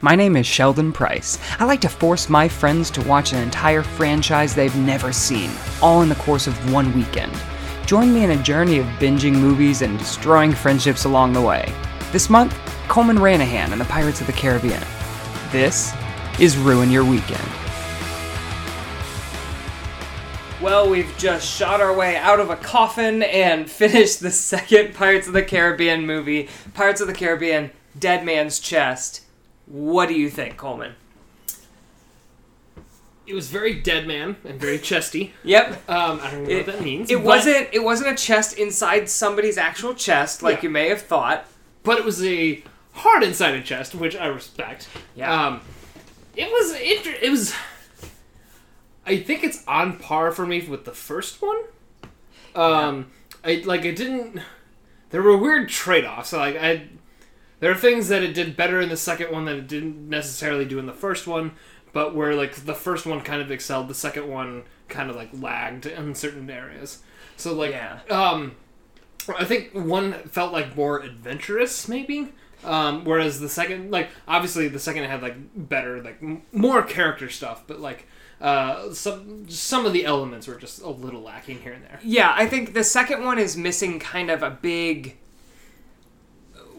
My name is Sheldon Price. I like to force my friends to watch an entire franchise they've never seen, all in the course of one weekend. Join me in a journey of binging movies and destroying friendships along the way. This month, Coleman Ranahan and the Pirates of the Caribbean. This is Ruin Your Weekend. Well, we've just shot our way out of a coffin and finished the second Pirates of the Caribbean movie, Pirates of the Caribbean Dead Man's Chest. What do you think, Coleman? It was very dead man and very chesty. Yep. Um, I don't know It, what that means. it but- wasn't it wasn't a chest inside somebody's actual chest like Yeah. you may have thought. but it was a heart inside a chest, which I respect. Yeah. Um, it was inter- it was. I think it's on par for me with the first one. Um, I like it didn't. There were weird trade offs. Like I, there are things that it did better in the second one that it didn't necessarily do in the first one. But where like the first one kind of excelled, the second one kind of like lagged in certain areas. So like, Yeah. um, I think one felt like more adventurous, maybe. Um, whereas the second, like, obviously the second had like better, like m- more character stuff, but like uh, some some of the elements were just a little lacking here and there. Yeah, I think the second one is missing kind of a big.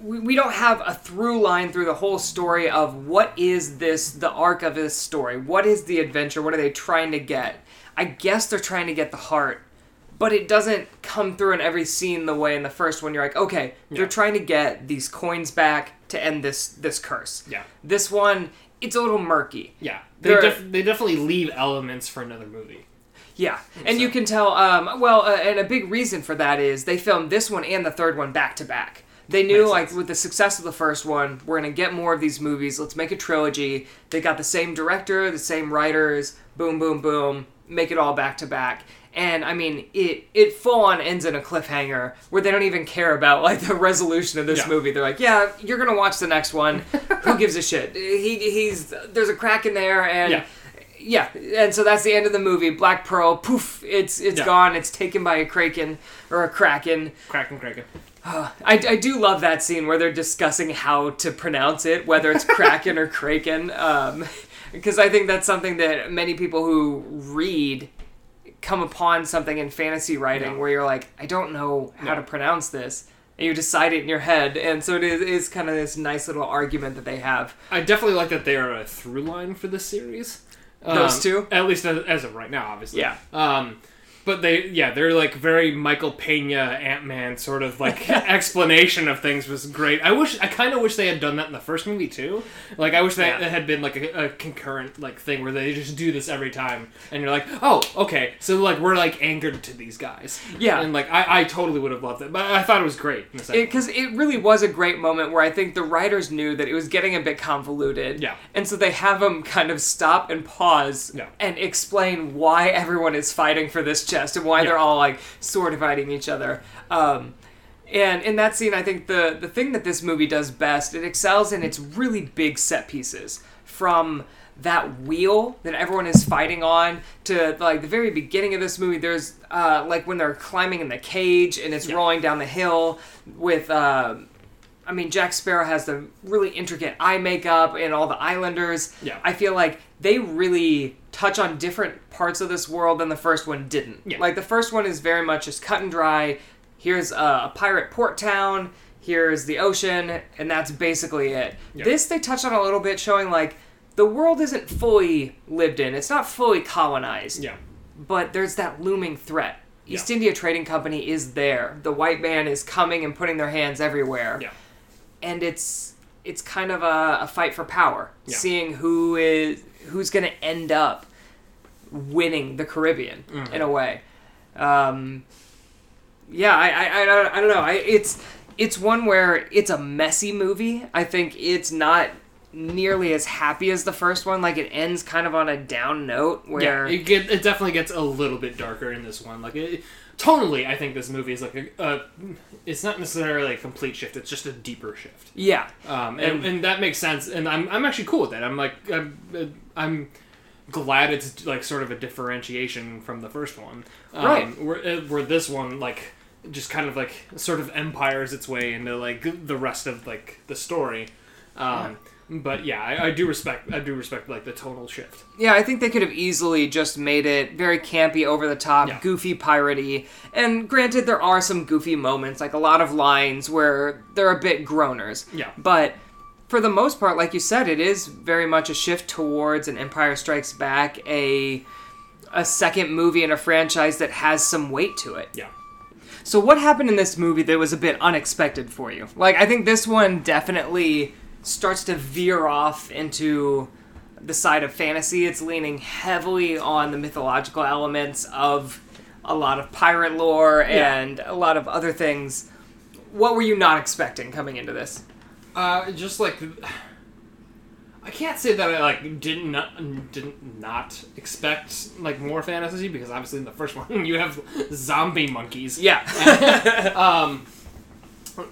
We, we don't have a through line through the whole story of what is this, the arc of this story. What is the adventure? What are they trying to get? I guess they're trying to get the heart, but it doesn't come through in every scene the way in the first one. You're like, okay, they're trying to get these coins back to end this this curse. Yeah. This one, it's a little murky. Yeah, they def- they definitely leave elements for another movie. Yeah, and So- you can tell. Um, well, uh, and a big reason for that is they filmed this one and the third one back to back. They knew, Makes like, sense. with the success of the first one, we're gonna get more of these movies. Let's make a trilogy. They got the same director, the same writers. Boom, boom, boom. Make it all back to back. And I mean, it it full on ends in a cliffhanger where they don't even care about like the resolution of this Yeah. movie. They're like, yeah, you're gonna watch the next one. Who gives a shit? He he's there's a crack in there and. Yeah. Yeah, and so that's the end of the movie. Black Pearl, poof, it's it's Yeah. gone. It's taken by a kraken or a kraken. Kraken, Kraken. I, I do love that scene where they're discussing how to pronounce it, whether it's kraken or kraken, um, because I think that's something that many people who read come upon something in fantasy writing Yeah. where you're like, I don't know how Yeah. to pronounce this, and you decide it in your head, and so it is, is kind of this nice little argument that they have. I definitely like that they are a through line for this series. Those Um, two? at least as, as of right now, obviously. Yeah. Um, but they, yeah, they're like very Michael Pena, Ant Man sort of like explanation of things was great. I wish, I kind of wish they had done that in the first movie too. Like, I wish that Yeah. it had been like a, a concurrent like thing where they just do this every time, and you're like, oh, okay, so like we're like anchored to these guys. Yeah. and like I, I totally would have loved it, but I thought it was great. In the because it, really was a great moment where I think the writers knew that it was getting a bit convoluted. Yeah. And so they have them kind of stop and pause Yeah. and explain why everyone is fighting for this chest and why Yeah. they're all like sword fighting each other. Um, and in that scene, I think the the thing that this movie does best, it excels in its really big set pieces from that wheel that everyone is fighting on to like the very beginning of this movie there's uh, like when they're climbing in the cage and it's Yeah. rolling down the hill with uh, I mean, Jack Sparrow has the really intricate eye makeup and all the Islanders. Yeah. I feel like they really touch on different parts of this world than the first one didn't. Yeah. Like the first one is very much just cut and dry. Here's a, a pirate port town. Here's the ocean, and that's basically it. Yeah. This they touch on a little bit, showing like the world isn't fully lived in. It's not fully colonized yeah, but there's that looming threat. East Yeah. India Trading Company is there. The white man is coming and putting their hands everywhere. yeah, And it's it's kind of a, a fight for power, Yeah. seeing who is who's going to end up winning the Caribbean Mm-hmm. in a way. Um, yeah, I, I, I, don't, I don't know. I, it's it's one where it's a messy movie. I think it's not nearly as happy as the first one. Like it ends kind of on a down note where yeah. It get it definitely gets a little bit darker in this one. Like it, tonally, I think this movie is like a, a. It's not necessarily a complete shift. It's just a deeper shift. yeah, Um, and, and that makes sense. And I'm, I'm actually cool with that. I'm like I'm, I'm glad it's like sort of a differentiation from the first one. Um, Right. Where, uh, where this one like just kind of like sort of empires its way into like the rest of like the story. Um, but yeah, I, I do respect I do respect like the tonal shift. Yeah, I think they could have easily just made it very campy, over the top, Yeah. goofy, piratey. And granted, there are some goofy moments, like a lot of lines where they're a bit groaners. Yeah. But for the most part, like you said, it is very much a shift towards an Empire Strikes Back, a a second movie in a franchise that has some weight to it. Yeah. So what happened in this movie that was a bit unexpected for you? Like I think this one definitely starts to veer off into the side of fantasy. It's leaning heavily on the mythological elements of a lot of pirate lore Yeah. and a lot of other things. What were you not expecting coming into this? Uh, just like I can't say that I like didn't not, didn't not expect like more fantasy because obviously in the first one you have zombie monkeys. Yeah. Um,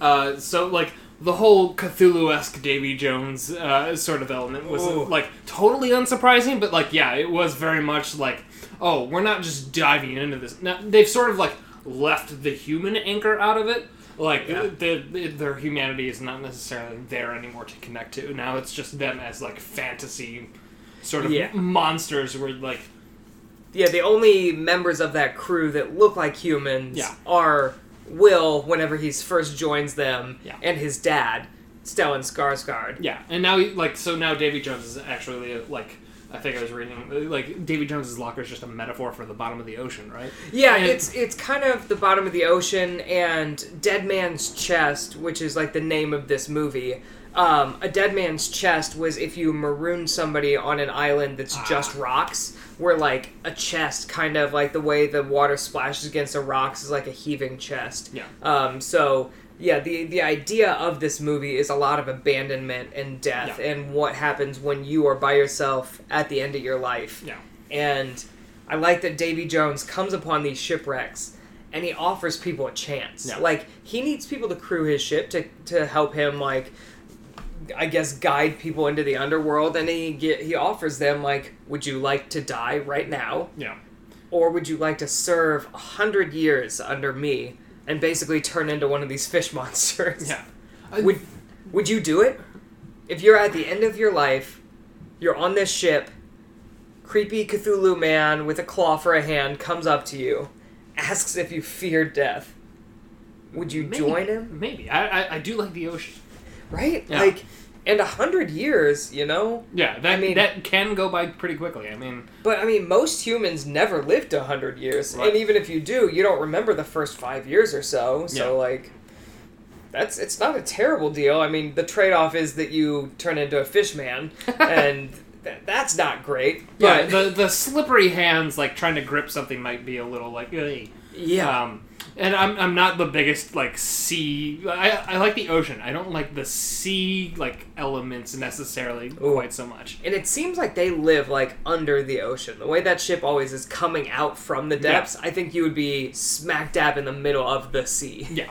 uh, so like the whole Cthulhu-esque Davy Jones uh, sort of element was Ooh. like totally unsurprising, but like yeah, it was very much like oh, we're not just diving into this. Now, they've sort of like left the human anchor out of it. Like Yeah. the, the, their humanity is not necessarily there anymore to connect to. Now it's just them as like fantasy sort of Yeah. monsters. Where like yeah, the only members of that crew that look like humans Yeah. are Will whenever he first joins them Yeah. and his dad, Stellan Skarsgård. Yeah, and now he- like so now Davy Jones is actually like I think I was reading like Davy Jones's locker is just a metaphor for the bottom of the ocean, right? Yeah, And- it's it's kind of the bottom of the ocean and Dead Man's Chest, which is like the name of this movie. Um, a dead man's chest was if you maroon somebody on an island that's just rocks, where like a chest, kind of like the way the water splashes against the rocks, is like a heaving chest. Yeah. Um, so yeah, the the idea of this movie is a lot of abandonment and death, Yeah. and what happens when you are by yourself at the end of your life. Yeah. And I like that Davy Jones comes upon these shipwrecks and he offers people a chance. Yeah. Like he needs people to crew his ship to to help him like I guess guide people into the underworld and he get he offers them like would you like to die right now Yeah. or would you like to serve a hundred years under me and basically turn into one of these fish monsters? Yeah. Would would you do it? If you're at the end of your life, you're on this ship, creepy Cthulhu man with a claw for a hand comes up to you, asks if you fear death. Would you Maybe. join him? Maybe. I, I I do like the ocean. Right? Yeah. Like and a hundred years, you know? Yeah, that I mean- that can go by pretty quickly. I mean, But I mean most humans never lived a hundred years. Right. And even if you do, you don't remember the first five years or so. So Yeah. like that's it's not a terrible deal. I mean, the trade off is that you turn into a fish man, and th- that's not great. yeah, But the the slippery hands like trying to grip something might be a little like Ugh. yeah, Um, and I'm, I'm not the biggest like sea. I, I like the ocean. I don't like the sea like elements necessarily Ooh. quite so much. and it seems like they live like under the ocean. The way that ship always is coming out from the depths, I think you would be smack dab in the middle of the sea. Yeah.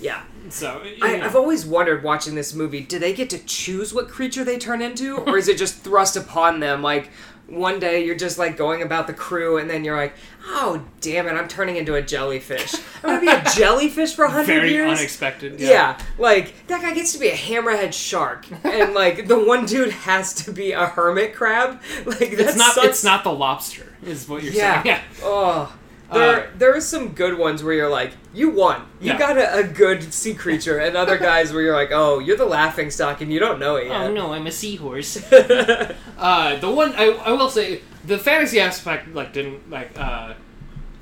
Yeah. So I. I've always wondered watching this movie, do they get to choose what creature they turn into? Or is it just thrust upon them? Like, one day you're just like going about the crew, and then you're like, oh, damn it, I'm turning into a jellyfish. I'm gonna be a jellyfish for a hundred very years? unexpected. Yeah. like, that guy gets to be a hammerhead shark, and like, the one dude has to be a hermit crab. Like, that It's not. sucks. It's not the lobster. Is what you're Yeah. saying. Yeah. Oh. There, there are some good ones where you're like, you won. You Yeah. got a, a good sea creature, and other guys where you're like, oh, you're the laughing stock, and you don't know it yet. Oh no, I'm a seahorse. uh, the one I, I will say the fantasy aspect like didn't like uh,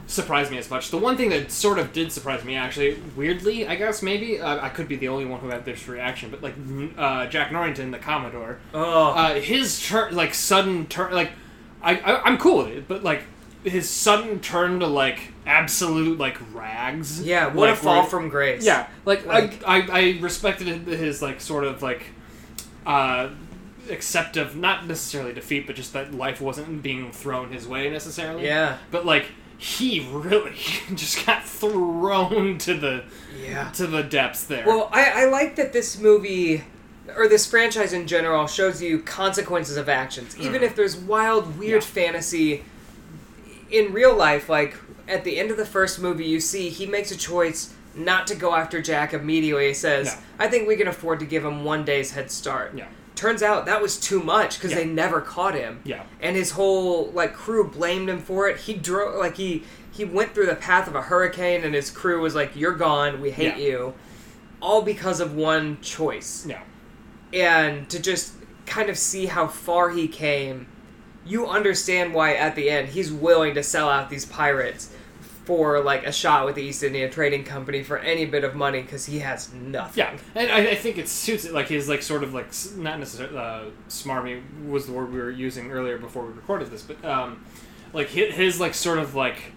surprise me as much. The one thing that sort of did surprise me actually, weirdly, I guess maybe uh, I could be the only one who had this reaction, but like uh, Jack Norrington, the Commodore, Oh, uh, his turn like sudden turn like I, I I'm cool with it, but like his sudden turn to like absolute like rags. yeah, what a fall where- from grace. yeah, like, Like- I, I, I respected his like sort of like uh, accept of not necessarily defeat, but just that life wasn't being thrown his way necessarily. Yeah. But like he really just got thrown to the Yeah. to the depths there. Well, I, I like that this movie, or this franchise in general, shows you consequences of actions. Even if there's wild, weird Yeah. fantasy in real life, like at the end of the first movie, you see he makes a choice not to go after Jack immediately. He says, Yeah. I think we can afford to give him one day's head start. yeah. turns out that was too much because Yeah. they never caught him. Yeah. and his whole like crew blamed him for it. He drove like he he went through the path of a hurricane, and his crew was like, "You're gone. We hate Yeah. you," all because of one choice. Yeah. And to just kind of see how far he came, you understand why at the end he's willing to sell out these pirates for like a shot with the East India Trading Company for any bit of money because he has nothing. Yeah, and I, I think it suits it. Like his like sort of like not necessarily uh, smarmy was the word we were using earlier before we recorded this, but um, like his, his like sort of like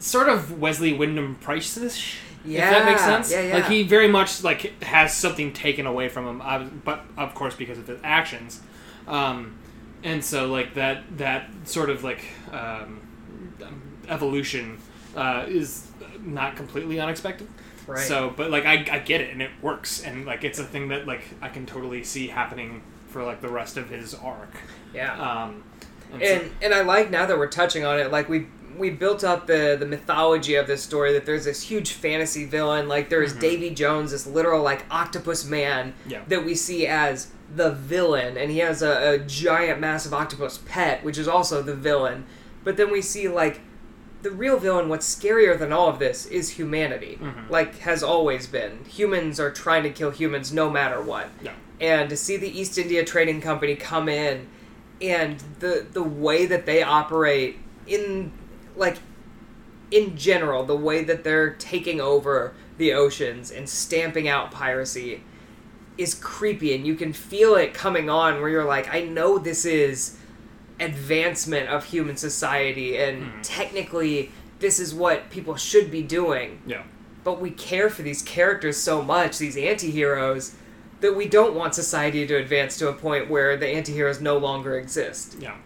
sort of Wesley Wyndam-Pryce ish. Yeah, if that makes sense. yeah, yeah. Like he very much like has something taken away from him, but of course because of his actions, um, and so like that that sort of like um, evolution uh, is not completely unexpected. Right. So, but like I, I get it and it works and like it's a thing that like I can totally see happening for like the rest of his arc. Yeah. Um, and, so- and and I like now that we're touching on it, like we we built up the the mythology of this story that there's this huge fantasy villain, like there's mm-hmm. Davy Jones, this literal like octopus man Yeah. that we see as the villain, and he has a, a giant massive octopus pet, which is also the villain. But then we see like the real villain. What's scarier than all of this is humanity, mm-hmm. like has always been. Humans are trying to kill humans no matter what yeah. and to see the East India Trading Company come in and the the way that they operate in like in general the way that they're taking over the oceans and stamping out piracy is creepy and you can feel it coming on where you're like I know this is advancement of human society and technically this is what people should be doing Yeah. but we care for these characters so much, these anti-heroes, that we don't want society to advance to a point where the anti-heroes no longer exist. Yeah.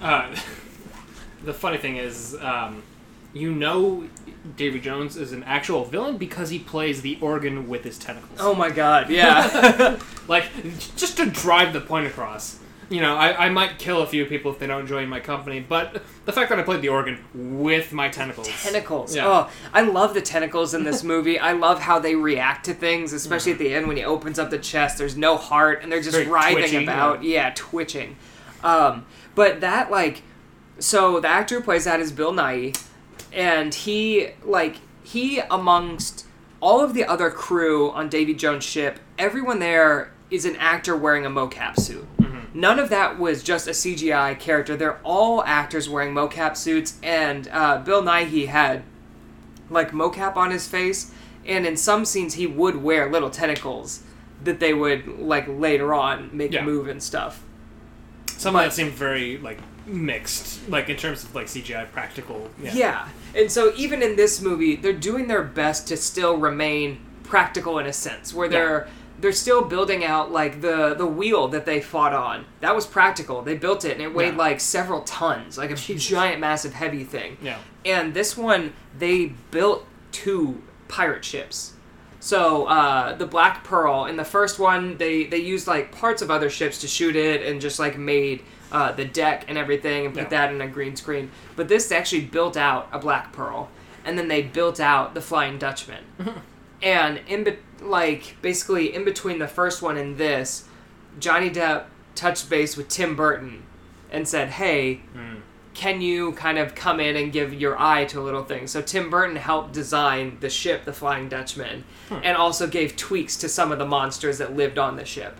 Uh, the funny thing is, um, you know, Davy Jones is an actual villain because he plays the organ with his tentacles. Oh my god, yeah. Like, just to drive the point across. You know, I, I might kill a few people if they don't join my company, but the fact that I played the organ with my tentacles. tentacles. Yeah. Oh, I love the tentacles in this movie. I love how they react to things, especially at the end when he opens up the chest. There's no heart, and they're just Very writhing twitchy, about. Yeah. twitching. Um, but that like, so the actor who plays that is Bill Nighy, and he like he amongst all of the other crew on Davy Jones' ship, everyone there is an actor wearing a mocap suit. None of that was just a CGI character. They're all actors wearing mocap suits, and uh, Bill he had like mocap on his face, and in some scenes he would wear little tentacles that they would like later on make Yeah. move and stuff. Some of that seemed very, like, mixed, like, in terms of, like, CGI practical. Yeah. Yeah. And so even in this movie, they're doing their best to still remain practical in a sense, where they're they're still building out like the the wheel that they fought on. That was practical. They built it and it weighed Yeah. like several tons, like a giant massive heavy thing. Yeah. And this one they built two pirate ships. So uh, the Black Pearl in the first one, they they used like parts of other ships to shoot it and just like made uh, the deck and everything and put Yeah. that in a green screen. But this actually built out a Black Pearl, and then they built out the Flying Dutchman. Hmm. and in be- like basically in between the first one and this, Johnny Depp touched base with Tim Burton and said, "Hey, hmm. can you kind of come in and give your eye to a little thing?" So Tim Burton helped design the ship, the Flying Dutchman, hmm. and also gave tweaks to some of the monsters that lived on the ship.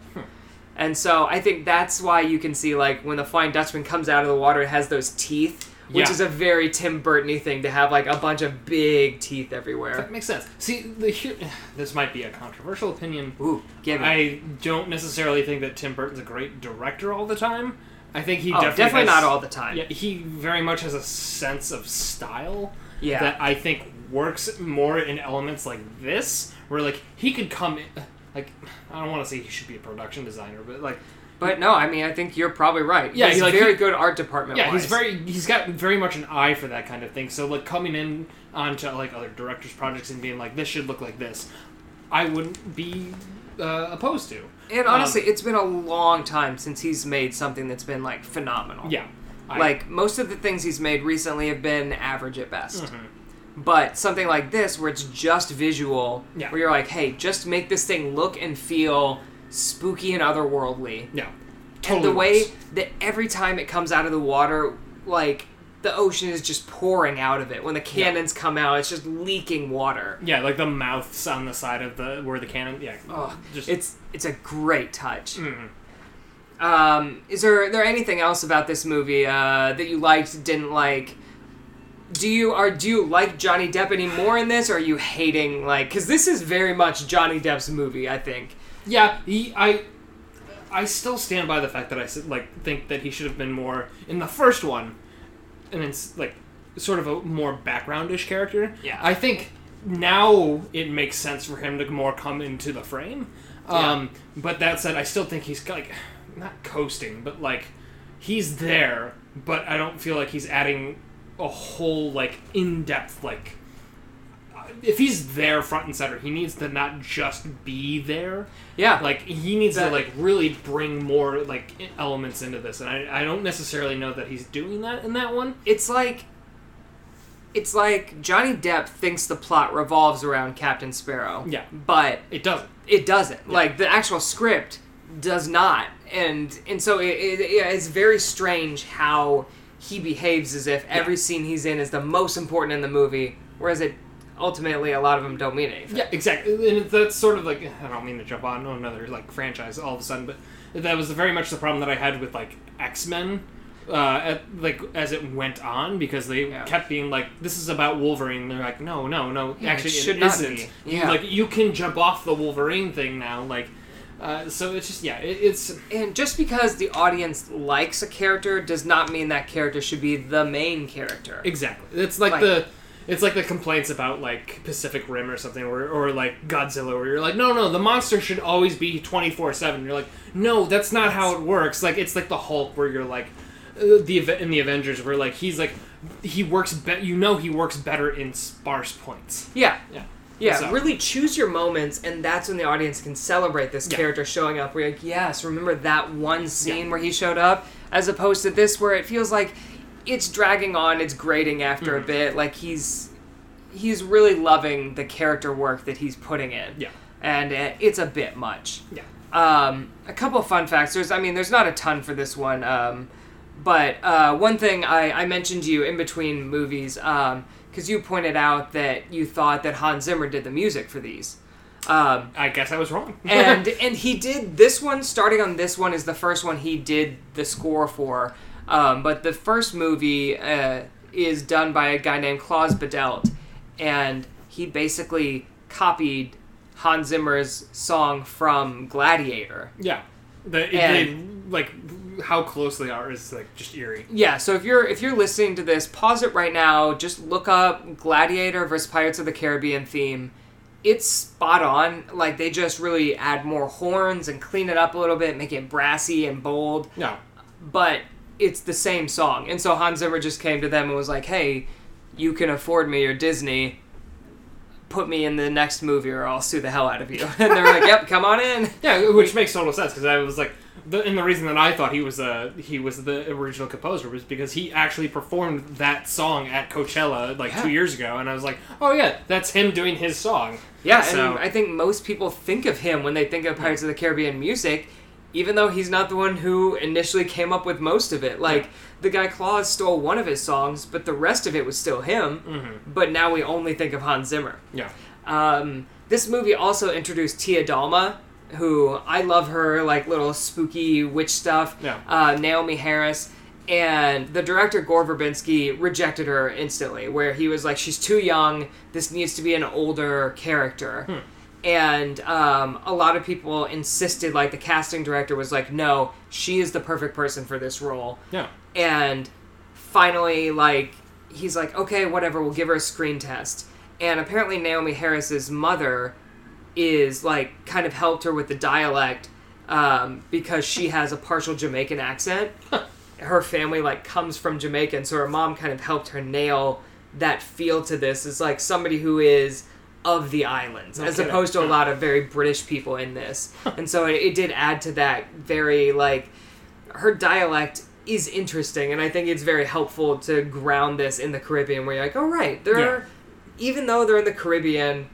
And so I think that's why you can see like when the Flying Dutchman comes out of the water, it has those teeth, which Yeah. is a very Tim Burton-y thing to have like a bunch of big teeth everywhere. That makes sense. See, the, here, this might be a controversial opinion. Ooh, give it. I don't necessarily think that Tim Burton's a great director all the time. I think he oh, definitely, definitely has- not all the time. Yeah, he very much has a sense of style Yeah. that I think works more in elements like this, where like he could come in, like I don't want to say he should be a production designer, but like But no, I mean, I think you're probably right. Yeah, he's he, like, very he- good art department. yeah, he's very he's got very much an eye for that kind of thing. So like coming in onto like other directors' projects and being like this should look like this, I wouldn't be uh, opposed to. And honestly, it's been a long time since he's made something that's been like phenomenal. Yeah, I- like most of the things he's made recently have been average at best. Mhm. But something like this, where it's just visual, Yeah. where you're like, hey, just make this thing look and feel spooky and otherworldly. Yeah. and Totally the way works. that every time it comes out of the water, like the ocean is just pouring out of it. When the cannons come out, it's just leaking water. Yeah, like the mouths on the side of the where the cannon. Yeah. Oh, just it's it's a great touch. Mhm. Um, is there there anything else about this movie uh, that you liked, didn't like? Do you are do you like Johnny Depp any more in this, or are you hating like? Because this is very much Johnny Depp's movie, I think. Yeah, he, I, I still stand by the fact that I like think that he should have been more in the first one, and it's like sort of a more backgroundish character. Yeah. I think now it makes sense for him to more come into the frame. Um, But that said, I still think he's like not coasting, but like he's there, but I don't feel like he's adding a whole like in depth like. If he's there front and center, he needs to not just be there Yeah, like he needs That- to like really bring more like elements into this and I, I don't necessarily know that he's doing that in that one it's like it's like Johnny Depp thinks the plot revolves around Captain Sparrow. Yeah. but it doesn't it doesn't. Like the actual script does not, and and so it, it, it's very strange how he behaves as if every scene he's in is the most important in the movie, whereas it ultimately a lot of them don't mean anything. yeah exactly and that's sort of like i don't mean to jump on another like franchise all of a sudden but that was very much the problem that i had with like x-men uh, at, like as it went on because they Yeah. kept being like this is about wolverine they're like no no no Yeah, it actually it not isn't be. Yeah. like you can jump off the wolverine thing now like uh, so it's just yeah it, it's And just because the audience likes a character does not mean that character should be the main character. Exactly. It's like, Like- the it's like the complaints about like Pacific Rim or something, or, or like Godzilla, where you're like, no, no, the monster should always be twenty four seven. You're like, no, that's not how it works. Like it's like the Hulk, where you're like, uh, the in the Avengers, where like he's like, he works, be- you know, he works better in sparse points. Yeah. Yeah. Yeah, So- really choose your moments, and that's when the audience can celebrate this Yeah. character showing up. You're like, yes, remember that one scene where he showed up, as opposed to this where it feels like it's dragging on, it's grating after Mm-hmm. a bit. Like he's he's really loving the character work that he's putting in. Yeah. and it's a bit much. Yeah. Um, a couple of fun facts. There's, I mean, there's not a ton for this one. Um, but uh, one thing I, I mentioned to you in between movies, because you pointed out that you thought that Hans Zimmer did the music for these. Um, I guess I was wrong. and and he did this one. Starting on this one is the first one he did the score for. Um, but the first movie uh, is done by a guy named Klaus Badelt, and he basically copied Hans Zimmer's song from Gladiator. yeah, the, And- they, like how close they are is like just eerie. Yeah, so if you're if you're listening to this, pause it right now. Just look up Gladiator versus Pirates of the Caribbean theme. It's spot on. Like they just really add more horns and clean it up a little bit, make it brassy and bold. No, But it's the same song. And so Hans Zimmer just came to them and was like, "Hey, you can afford me, you're Disney. Put me in the next movie, or I'll sue the hell out of you." And they're like, "Yep, come on in." Yeah, which makes total sense because I was like, the, and the reason that I thought he was uh, he was the original composer was because he actually performed that song at Coachella like Yeah. two years ago, and I was like, oh yeah, that's him doing his song. Yeah, So- and I think most people think of him when they think of Pirates of the Caribbean music, even though he's not the one who initially came up with most of it. Like the guy Klaus stole one of his songs, but the rest of it was still him. Mm-hmm. But now we only think of Hans Zimmer. Yeah, Um, this movie also introduced Tia Dalma, who I love her like little spooky witch stuff. Yeah. Uh, Naomie Harris. And the director Gore Verbinski rejected her instantly, where he was like, "She's too young. This needs to be an older character." Hmm. And um, a lot of people insisted, like the casting director was like, "No, she is the perfect person for this role." yeah, and finally like he's like okay whatever we'll give her a screen test. And apparently naomie harris's mother is like kind of helped her with the dialect um, because she has a partial jamaican accent. Her family like comes from jamaica and so her mom kind of helped her nail that feel to this. As like somebody who is of the islands No as kidding. opposed to a lot of very british people in this and so it, it did add to that very like her dialect is interesting, and I think it's very helpful to ground this in the Caribbean, where you're like, oh right, they're even though they're in the Caribbean,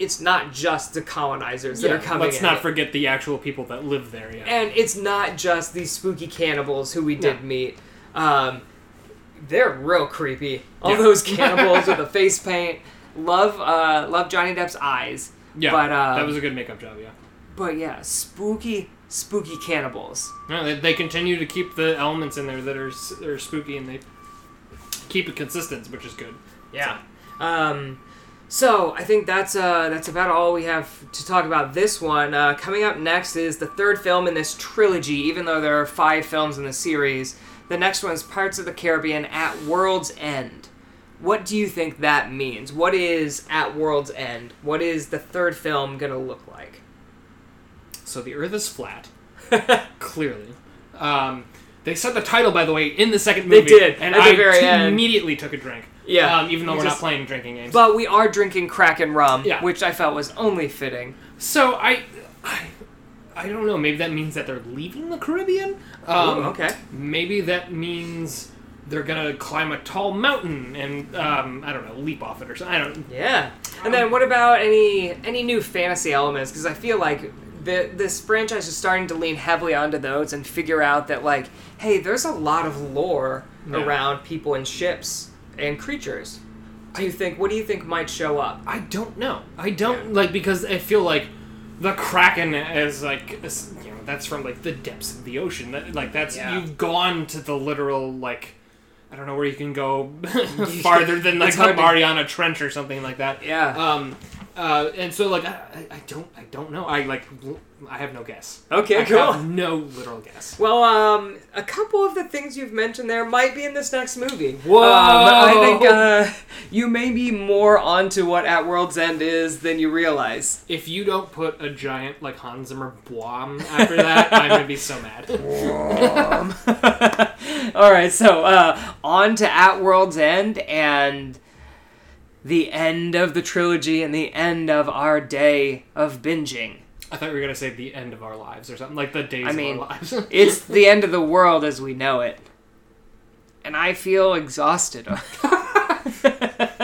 it's not just the colonizers that are coming. Let's not forget the actual people that live there. Yeah. and it's not just these spooky cannibals who we did No. meet. Um, they're real creepy. All Yeah. those cannibals with the face paint. Love, uh, love Johnny Depp's eyes. yeah. but, um, that was a good makeup job. Yeah. But yeah, spooky, spooky cannibals. No, they, they continue to keep the elements in there that are s- are spooky, and they keep it consistent, which is good. Yeah. Um, so I think that's uh, that's about all we have to talk about this one. Uh, coming up next is the third film in this trilogy. Even though there are five films in the series, the next one is Pirates of the Caribbean at World's End. What do you think that means? What is at World's End? What is the third film gonna look like? So the Earth is flat, clearly. Um, they said the title, by the way, in the second movie. They did, and at the I very t- end. immediately took a drink. Yeah, Um, even though we're just- not playing drinking games. But we are drinking Kraken rum, Yeah. which I felt was only fitting. so I, I, I don't know. Maybe that means that they're leaving the Caribbean. Um, Ooh, okay. Maybe that means they're gonna climb a tall mountain and um, I don't know, leap off it or something. I don't. Yeah. And then what about any any new fantasy elements? Because I feel like the, this franchise is starting to lean heavily onto those and figure out that like, hey, there's a lot of lore Yeah. around people and ships and creatures. Do you think? What do you think might show up? I don't know. I don't like because I feel like the Kraken is like you know that's from like the depths of the ocean. That like that's Yeah. you've gone to the literal like I don't know where you can go farther than like the Mariana Trench or something like that. Yeah. Um. Uh. And so like I, I don't I don't know. I like I have no guess. Okay, I cool. have no literal guess. Well, um, a couple of the things you've mentioned there might be in this next movie. Whoa! Um, I think uh, you may be more onto what At World's End is than you realize. If you don't put a giant like Hans Zimmer bomb after that, I'm gonna be so mad. All right, so uh, on to At World's End and the end of the trilogy and the end of our day of binging. I thought we were gonna say the end of our lives or something like the days I mean, of our lives. It's the end of the world as we know it. And I feel exhausted.